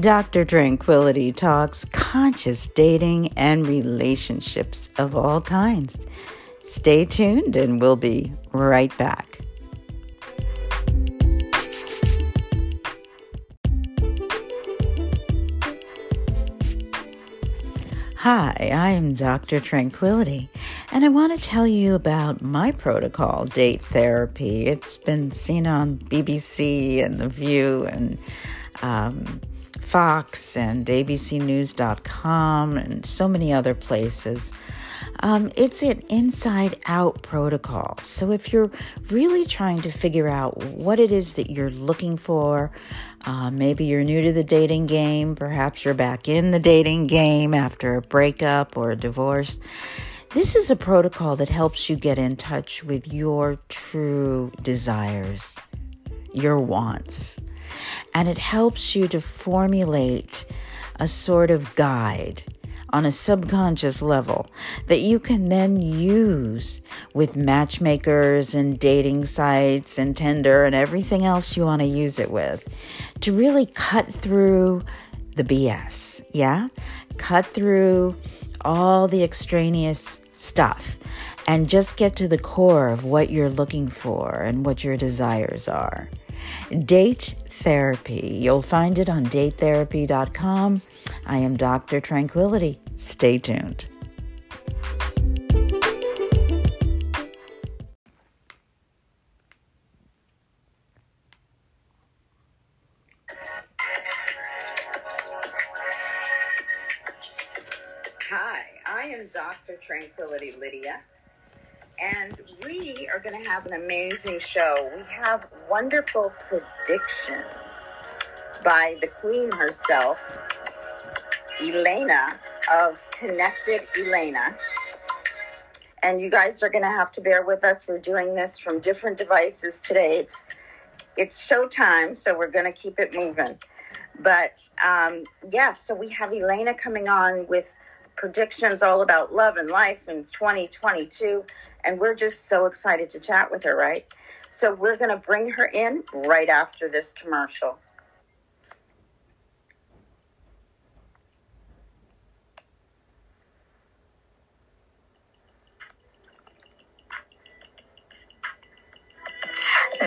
Dr. Tranquility talks conscious dating and relationships of all kinds. Stay tuned and we'll be right back. Hi, I am Dr. Tranquility, and I want to tell you about my protocol, date therapy. It's been seen on BBC and The View and um, Fox and ABCNews.com and so many other places. Um, it's an inside out protocol. So if you're really trying to figure out what it is that you're looking for, uh, maybe you're new to the dating game, perhaps you're back in the dating game after a breakup or a divorce. This is a protocol that helps you get in touch with your true desires, your wants and it helps you to formulate a sort of guide on a subconscious level that you can then use with matchmakers and dating sites and Tinder and everything else you want to use it with to really cut through the BS. Yeah? Cut through all the extraneous stuff and just get to the core of what you're looking for and what your desires are. Date Therapy. You'll find it on datetherapy.com. I am Dr. Tranquility. Stay tuned. Lydia and we are going to have an amazing show. We have wonderful predictions by the queen herself, Elena of Connected Elena. And you guys are going to have to bear with us. We're doing this from different devices today. It's it's showtime, so we're going to keep it moving. But um, yes, yeah, so we have Elena coming on with predictions all about love and life in 2022 and we're just so excited to chat with her, right? So we're going to bring her in right after this commercial.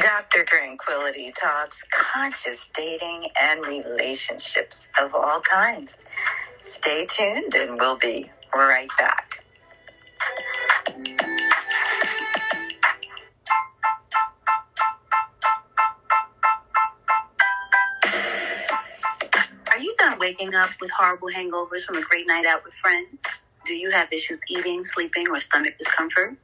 Dr. Tranquility talks conscious dating and relationships of all kinds. Stay tuned and we'll be right back. Are you done waking up with horrible hangovers from a great night out with friends? Do you have issues eating, sleeping, or stomach discomfort?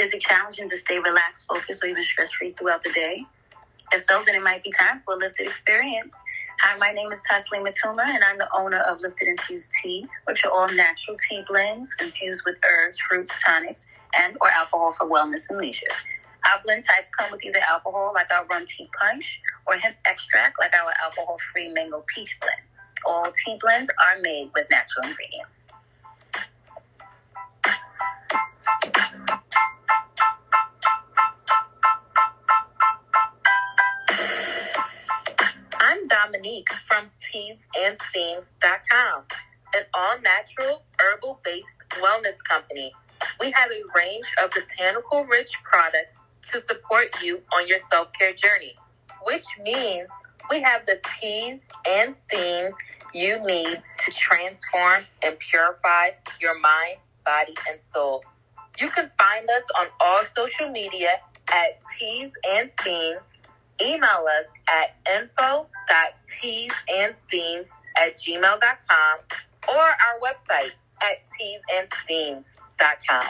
Is it challenging to stay relaxed, focused, or even stress free throughout the day? If so, then it might be time for a lifted experience. Hi, my name is Tasli Matuma, and I'm the owner of Lifted Infused Tea, which are all natural tea blends infused with herbs, fruits, tonics, and or alcohol for wellness and leisure. Our blend types come with either alcohol, like our rum tea punch, or hemp extract, like our alcohol-free mango peach blend all tea blends are made with natural ingredients. Dominique from teasandsteams.com, an all natural herbal based wellness company. We have a range of botanical rich products to support you on your self care journey, which means we have the teas and steams you need to transform and purify your mind, body, and soul. You can find us on all social media at Teas and Steams. Email us at info.teasandsteams at gmail.com or our website at teasandsteams.com.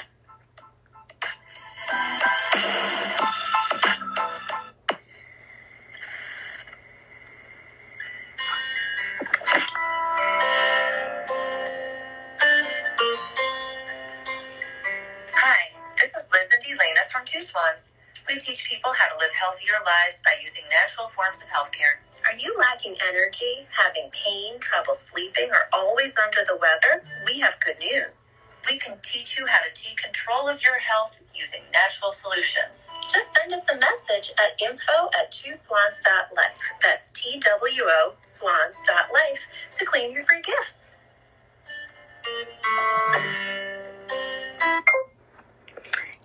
Two Swans. We teach people how to live healthier lives by using natural forms of healthcare. Are you lacking energy, having pain, trouble sleeping, or always under the weather? We have good news. we can teach you how to take control of your health using natural solutions. Just send us a message at info at twoswans.life. That's T W O swans.life to claim your free gifts.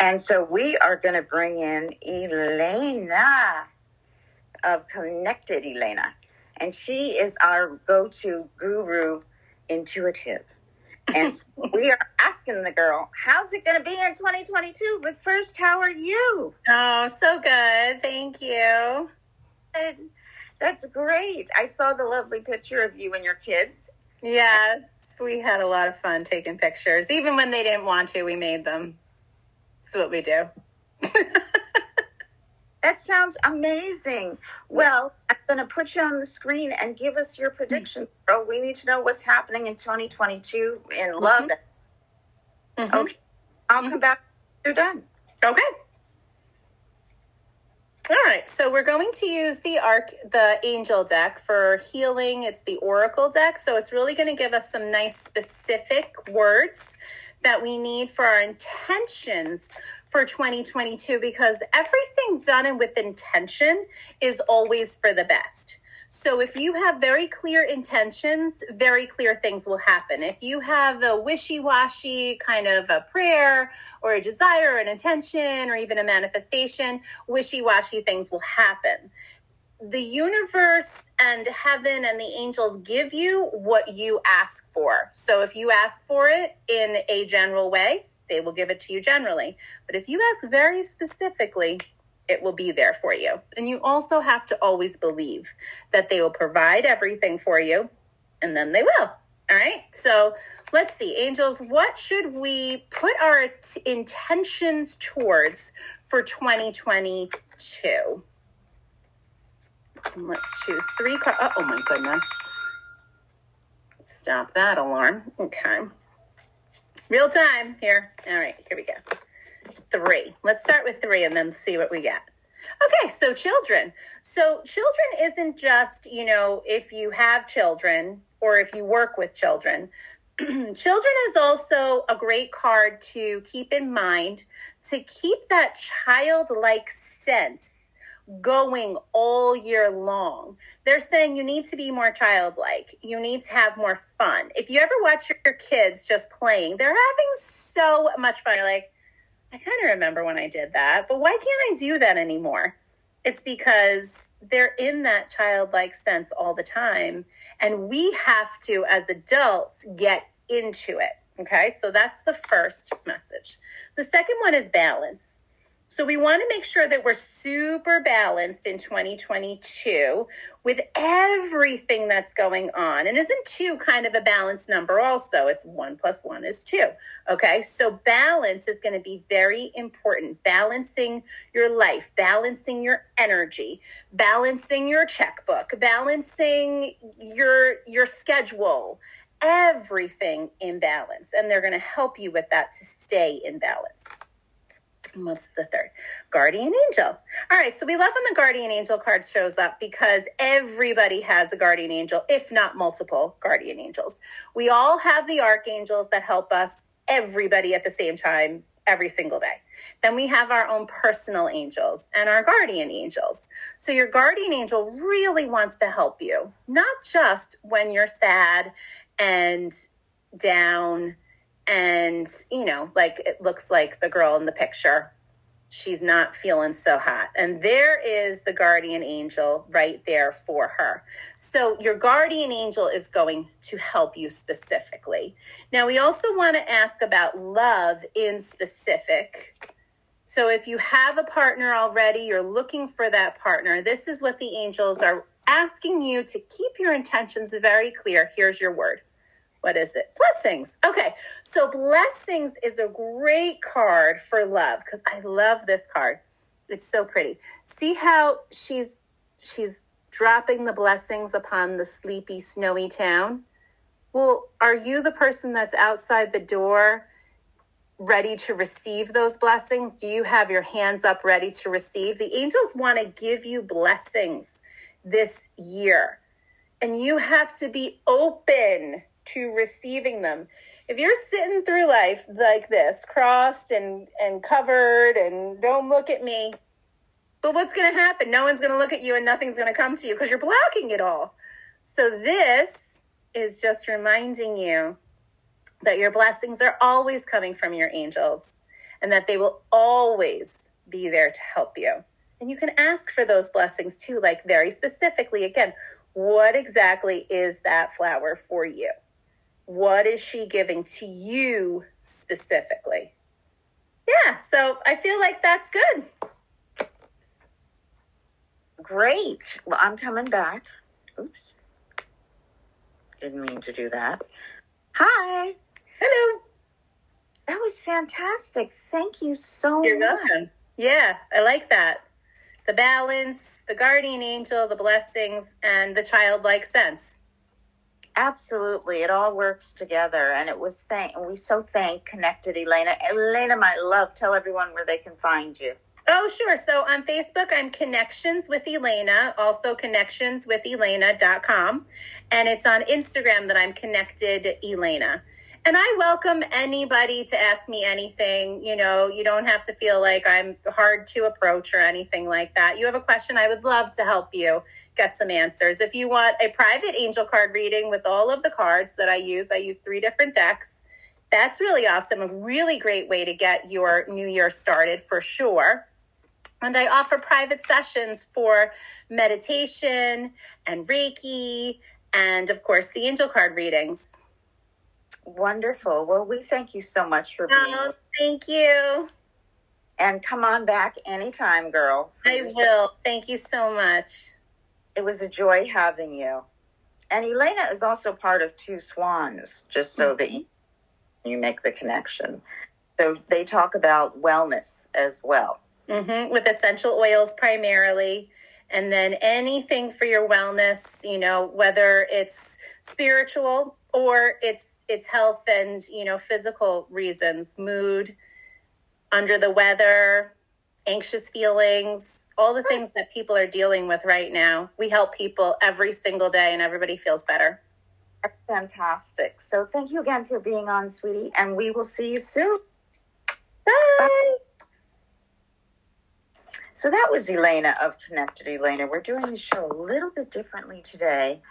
And so we are going to bring in Elena of Connected Elena. And she is our go to guru intuitive. And so we are asking the girl, how's it going to be in 2022? But first, how are you? Oh, so good. Thank you. Good. That's great. I saw the lovely picture of you and your kids. Yes, we had a lot of fun taking pictures. Even when they didn't want to, we made them. That's what we do. That sounds amazing. Well, I'm going to put you on the screen and give us your prediction, girl. We need to know what's happening in 2022 in love. Mhm. Okay. I'll come back. You're done. Okay. All right, so we're going to use the arc, the angel deck for healing. It's the oracle deck, so it's really going to give us some nice specific words that we need for our intentions for 2022 because everything done and with intention is always for the best. So if you have very clear intentions, very clear things will happen. If you have a wishy-washy kind of a prayer or a desire, or an intention, or even a manifestation, wishy-washy things will happen. The universe and heaven and the angels give you what you ask for. So if you ask for it in a general way, they will give it to you generally. But if you ask very specifically, it will be there for you. And you also have to always believe that they will provide everything for you, and then they will. All right. So let's see, angels, what should we put our t- intentions towards for 2022? And Let's choose three cards. Uh, oh, my goodness. Stop that alarm. Okay. Real time here. All right, here we go three. Let's start with three and then see what we get. Okay, so children. So children isn't just, you know, if you have children or if you work with children. children is also a great card to keep in mind to keep that childlike sense going all year long. They're saying you need to be more childlike. You need to have more fun. If you ever watch your kids just playing, they're having so much fun. You're like, I kind of remember when I did that, but why can't I do that anymore? It's because they're in that childlike sense all the time. And we have to, as adults, get into it. Okay, so that's the first message. The second one is balance. So we want to make sure that we're super balanced in 2022 with everything that's going on. And isn't two kind of a balanced number also? It's one plus one is two. Okay, so balance is going to be very important. Balancing your life, balancing your energy, balancing your checkbook, balancing your your schedule, everything in balance. And they're going to help you with that to stay in balance. What's the third? Guardian angel. All right, so we love when the guardian angel card shows up because everybody has a guardian angel, if not multiple guardian angels. We all have the archangels that help us, everybody at the same time, every single day. Then we have our own personal angels and our guardian angels. So your guardian angel really wants to help you, not just when you're sad and down and you know like it looks like the girl in the picture. She's not feeling so hot. And there is the guardian angel right there for her. So your guardian angel is going to help you specifically. Now we also want to ask about love in specific. So if you have a partner already you're looking for that partner this is what the angels are asking you to keep your intentions very clear. Here's your word what is it? Blessings. Okay. So blessings is a great card for love because I love this card. It's so pretty. See how she's she's dropping the blessings upon the sleepy snowy town? Well, are you the person that's outside the door ready to receive those blessings? Do you have your hands up ready to receive? The angels want to give you blessings this year. And you have to be open to receiving them. If you're sitting through life like this, crossed and, and covered, and don't look at me, but what's going to happen? No one's going to look at you and nothing's going to come to you because you're blocking it all. So, this is just reminding you that your blessings are always coming from your angels and that they will always be there to help you. And you can ask for those blessings too, like very specifically. Again, what exactly is that flower for you? What is she giving to you specifically? Yeah, so I feel like that's good. Great. Well, I'm coming back. Oops. Didn't mean to do that. Hi. Hello. That was fantastic. Thank you so much. You're much. welcome. Yeah, I like that. The balance, the guardian angel, the blessings, and the childlike sense. Absolutely. It all works together. And it was thank And we so thank connected Elena. Elena, my love, tell everyone where they can find you. Oh, sure. So on Facebook, I'm Connections with Elena, also connectionswithelena.com. And it's on Instagram that I'm Connected Elena. And I welcome anybody to ask me anything. You know, you don't have to feel like I'm hard to approach or anything like that. You have a question, I would love to help you get some answers. If you want a private angel card reading with all of the cards that I use, I use three different decks. That's really awesome. A really great way to get your new year started for sure. And I offer private sessions for meditation and Reiki, and of course, the angel card readings. Wonderful. Well, we thank you so much for being Oh, thank you. and come on back anytime, girl. I will. Thank you so much. It was a joy having you. And Elena is also part of Two Swans, just so that you, you make the connection. So they talk about wellness as well. hmm With essential oils primarily. And then anything for your wellness, you know, whether it's spiritual or it's it's health and, you know, physical reasons, mood, under the weather, anxious feelings, all the things that people are dealing with right now. We help people every single day and everybody feels better. Fantastic. So thank you again for being on, sweetie, and we will see you soon. Bye. So that was Elena of Connected Elena. We're doing the show a little bit differently today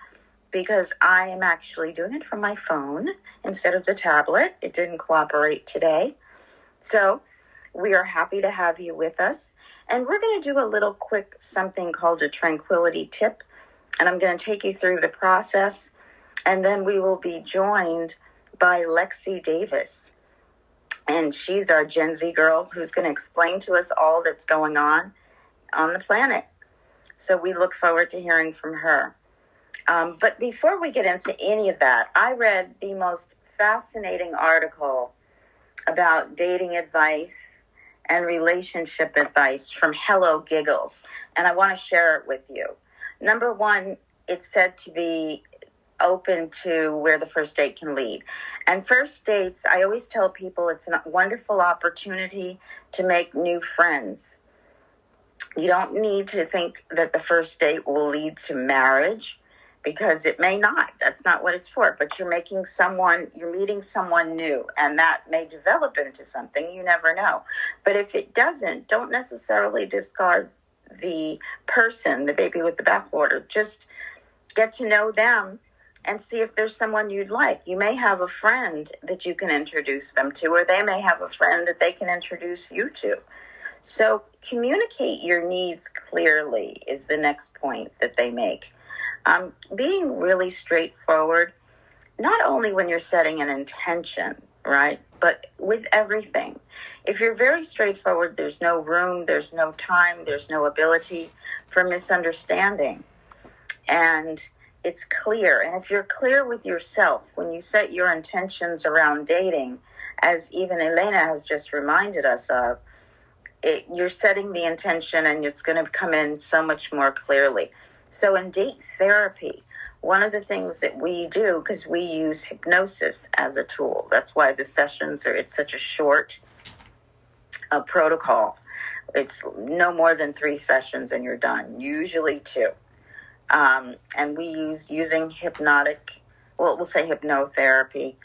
because I am actually doing it from my phone instead of the tablet. It didn't cooperate today. So we are happy to have you with us. And we're going to do a little quick something called a tranquility tip. And I'm going to take you through the process. And then we will be joined by Lexi Davis. And she's our Gen Z girl who's going to explain to us all that's going on on the planet. So we look forward to hearing from her. Um, but before we get into any of that, I read the most fascinating article about dating advice and relationship advice from Hello Giggles, and I want to share it with you. Number one, it's said to be open to where the first date can lead. And first dates, I always tell people it's a wonderful opportunity to make new friends. You don't need to think that the first date will lead to marriage because it may not. That's not what it's for. But you're making someone, you're meeting someone new, and that may develop into something. You never know. But if it doesn't, don't necessarily discard the person, the baby with the bathwater. Just get to know them and see if there's someone you'd like. You may have a friend that you can introduce them to, or they may have a friend that they can introduce you to. So communicate your needs clearly is the next point that they make. Um, being really straightforward, not only when you're setting an intention, right, but with everything. If you're very straightforward, there's no room, there's no time, there's no ability for misunderstanding. And it's clear. And if you're clear with yourself when you set your intentions around dating, as even Elena has just reminded us of, it, you're setting the intention and it's going to come in so much more clearly. So, in date therapy, one of the things that we do, because we use hypnosis as a tool, that's why the sessions are, it's such a short uh, protocol. It's no more than three sessions and you're done, usually two. Um, and we use using hypnotic well, we'll say hypnotherapy.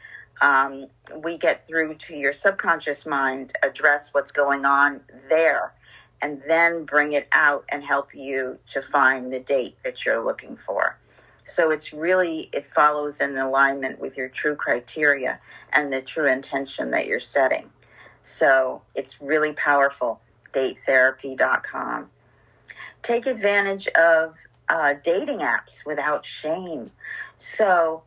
Um, we get through to your subconscious mind, address what's going on there, and then bring it out and help you to find the date that you're looking for. So it's really, it follows in alignment with your true criteria and the true intention that you're setting. So it's really powerful. Datetherapy.com. Take advantage of uh, dating apps without shame. So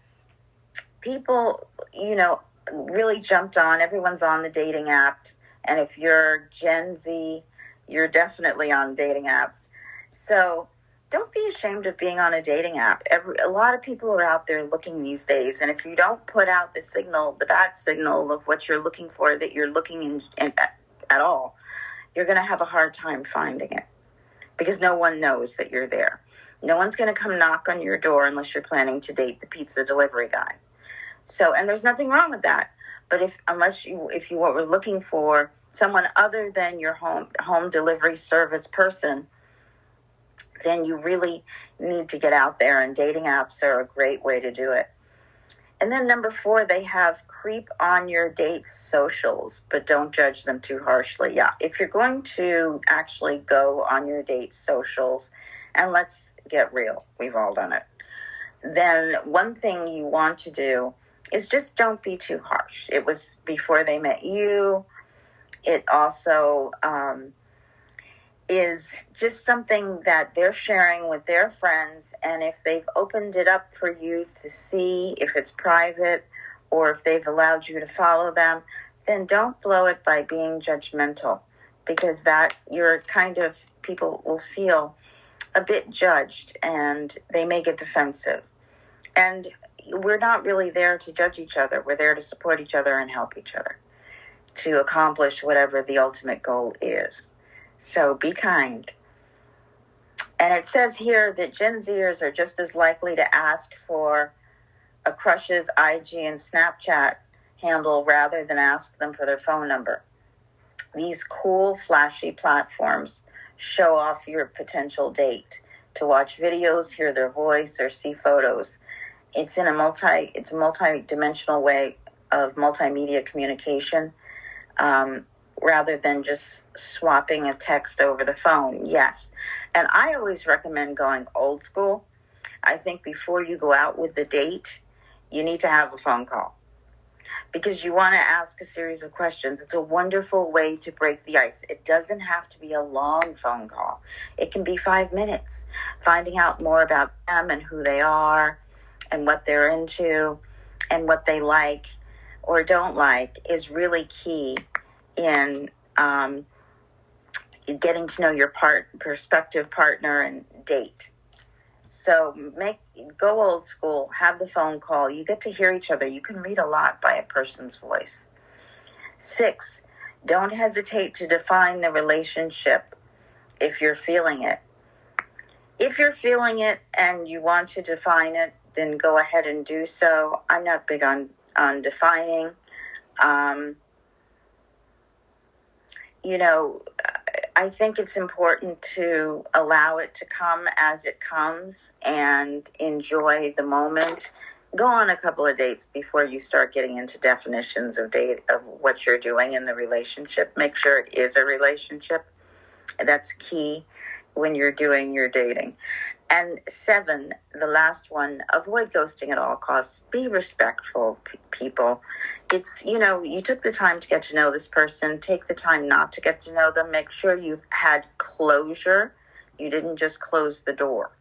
people, you know, really jumped on. Everyone's on the dating apps. And if you're Gen Z, you're definitely on dating apps. So don't be ashamed of being on a dating app. Every, a lot of people are out there looking these days, and if you don't put out the signal, the bad signal of what you're looking for, that you're looking in, in at all, you're going to have a hard time finding it because no one knows that you're there. No one's going to come knock on your door unless you're planning to date the pizza delivery guy. So, and there's nothing wrong with that. But if unless you if you what we're looking for someone other than your home home delivery service person then you really need to get out there, and dating apps are a great way to do it. And then number four, they have creep on your date's socials, but don't judge them too harshly. Yeah, if you're going to actually go on your date socials, and let's get real, we've all done it, then one thing you want to do is just don't be too harsh. It was before they met you. It also, um, is just something that they're sharing with their friends. And if they've opened it up for you to see, if it's private or if they've allowed you to follow them, then don't blow it by being judgmental because that you're kind of, people will feel a bit judged and they may get defensive. And we're not really there to judge each other. We're there to support each other and help each other to accomplish whatever the ultimate goal is. So be kind. And it says here that Gen Zers are just as likely to ask for a crush's IG and Snapchat handle rather than ask them for their phone number. These cool, flashy platforms show off your potential date to watch videos, hear their voice, or see photos. It's in a multi it's a multi-dimensional way of multimedia communication. Um, rather than just swapping a text over the phone. Yes. And I always recommend going old school. I think before you go out with the date, you need to have a phone call because you want to ask a series of questions. It's a wonderful way to break the ice. It doesn't have to be a long phone call, it can be five minutes. Finding out more about them and who they are and what they're into and what they like or don't like is really key in um, getting to know your part prospective partner and date. So make go old school, have the phone call. You get to hear each other. You can read a lot by a person's voice. Six, don't hesitate to define the relationship if you're feeling it. If you're feeling it and you want to define it, then go ahead and do so. I'm not big on on defining. Um, you know, I think it's important to allow it to come as it comes and enjoy the moment. Go on a couple of dates before you start getting into definitions of date of what you're doing in the relationship. Make sure it is a relationship. That's key when you're doing your dating. And seven, the last one, avoid ghosting at all costs. Be respectful, p- people. It's, you know, you took the time to get to know this person. Take the time not to get to know them. Make sure you've had closure. You didn't just close the door.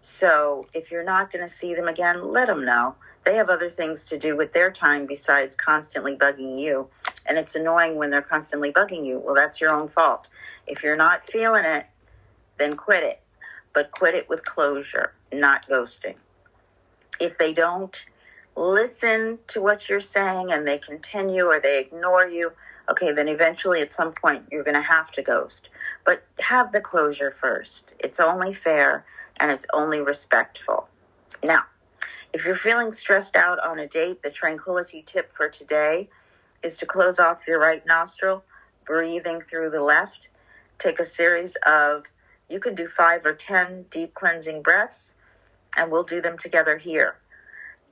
So if you're not going to see them again, let them know. They have other things to do with their time besides constantly bugging you. And it's annoying when they're constantly bugging you. Well, that's your own fault. If you're not feeling it, then quit it but quit it with closure, not ghosting. If they don't listen to what you're saying and they continue or they ignore you, okay, then eventually at some point you're going to have to ghost. But have the closure first. It's only fair and it's only respectful. Now, if you're feeling stressed out on a date, the tranquility tip for today is to close off your right nostril, breathing through the left. Take a series of you can do five or 10 deep cleansing breaths, and we'll do them together here.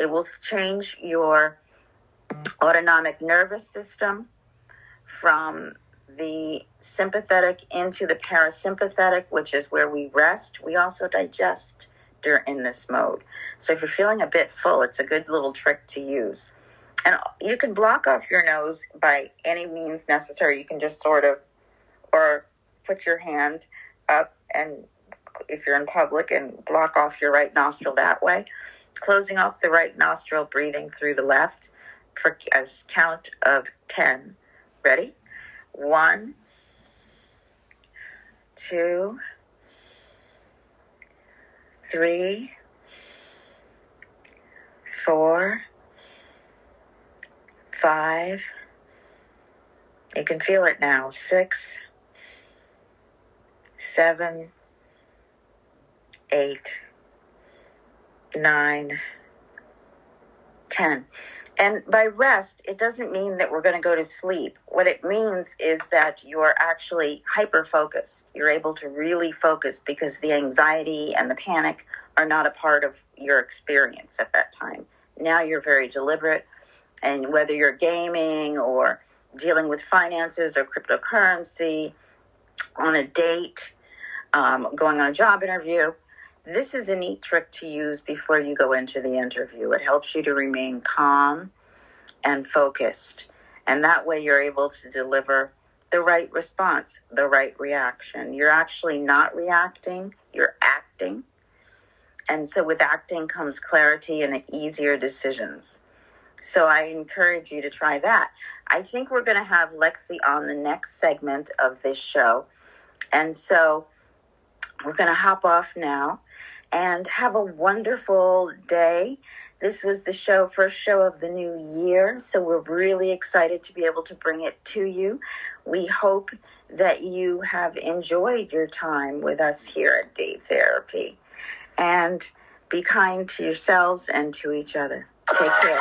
it will change your autonomic nervous system from the sympathetic into the parasympathetic, which is where we rest. We also digest in this mode. So if you're feeling a bit full, it's a good little trick to use. And you can block off your nose by any means necessary. You can just sort of, or put your hand up and if you're in public and block off your right nostril that way. Closing off the right nostril, breathing through the left for a count of 10. Ready? One, two, three, four, five. You can feel it now. Six, seven, eight, nine, ten. And by rest, it doesn't mean that we're going to go to sleep. What it means is that you're actually hyper focused. You're able to really focus because the anxiety and the panic are not a part of your experience at that time. Now you're very deliberate. And whether you're gaming or dealing with finances or cryptocurrency, on a date, um, going on a job interview, this is a neat trick to use before you go into the interview. It helps you to remain calm and focused. And that way you're able to deliver the right response, the right reaction. You're actually not reacting, you're acting. And so with acting comes clarity and easier decisions. So I encourage you to try that. I think we're going to have Lexi on the next segment of this show. And so we're going to hop off now and have a wonderful day. This was the show, first show of the new year, so we're really excited to be able to bring it to you. We hope that you have enjoyed your time with us here at Date Therapy. And be kind to yourselves and to each other. Take care.